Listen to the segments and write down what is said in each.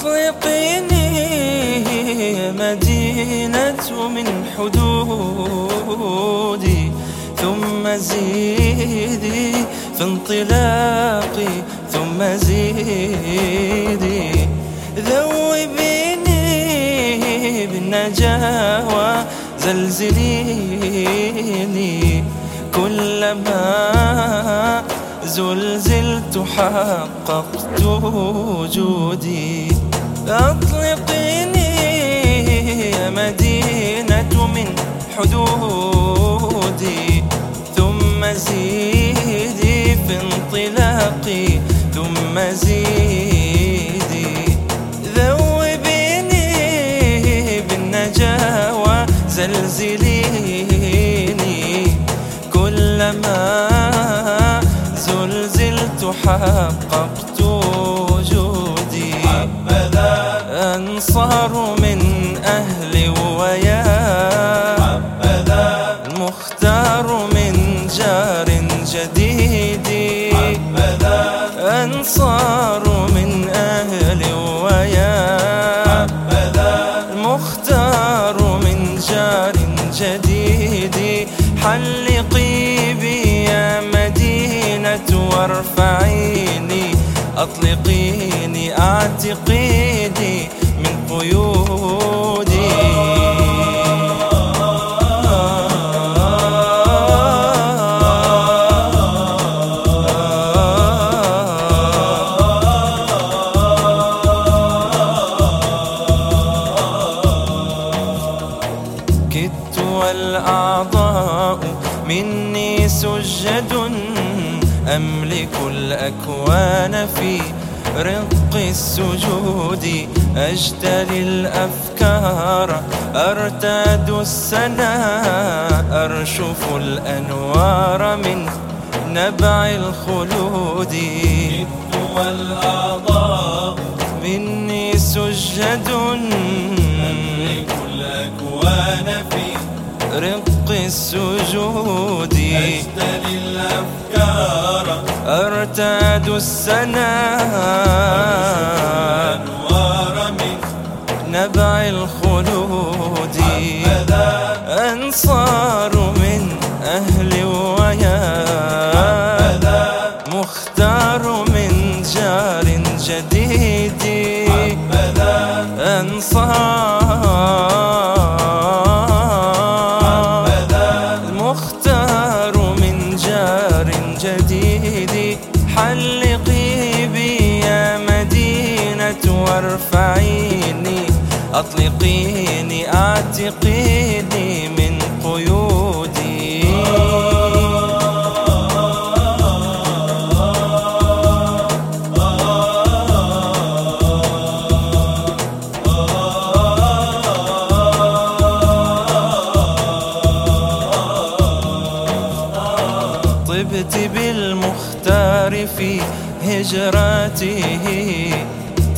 أطلقيني مدينة من حدودي. ثم زيدي في انطلاقي. ثم زيدي. ذوبيني بالنجاوى زلزليني كلما زلزلت حققت وجودي. أطلقيني يا مدينة من حدودي ثم زيدي في انطلاقي ثم زيدي. ذوبيني بالنجاوى زلزليني. كلما زلزلت حققت أنصار من أهل ويا. حبذا المختار من جار جديد. حبذا أنصار من أهل ويا. حبذا المختار من جار جديد. حلقي بي يا مدينة وارفعيني. أطلقيني أعتقيني. من كدت والأعضاء مني سجد أملك الأكوان في رق السجود أجتلي الأفكار أرتاد السنا أرشف الأنوار من نبع الخلود. والأعضاء مني سجد أملك الأكوان في رق السجود. أجتلي الأفكار. أرتاد السنا. أنوار من نبع الخلود. أنصار جار جديد. حلقي بي يا مدينة وارفعيني. أطلقيني أعتقيني. طبت بالمختار في هجراته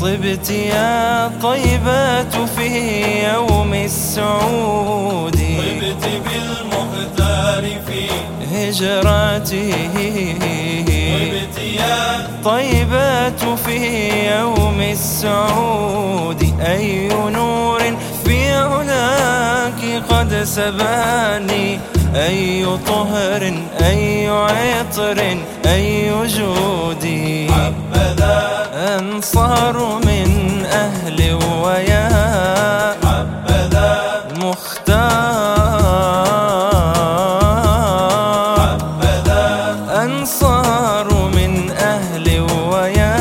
طبت يا طيبات في يوم السعود. طبت بالمختار في هجراته طبت يا طيبات في يوم السعود. أي نور في علاك قد سباني أي طهر أي عطر أي جودي حبذا أنصار من أهل ويا المختار أنصار من أهل ويا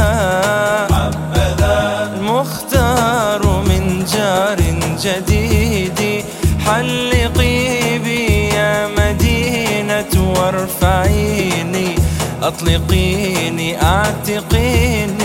المختار من جار جديد. حلقي بي يا مدينة وارفعيني أطلقيني أعتقيني.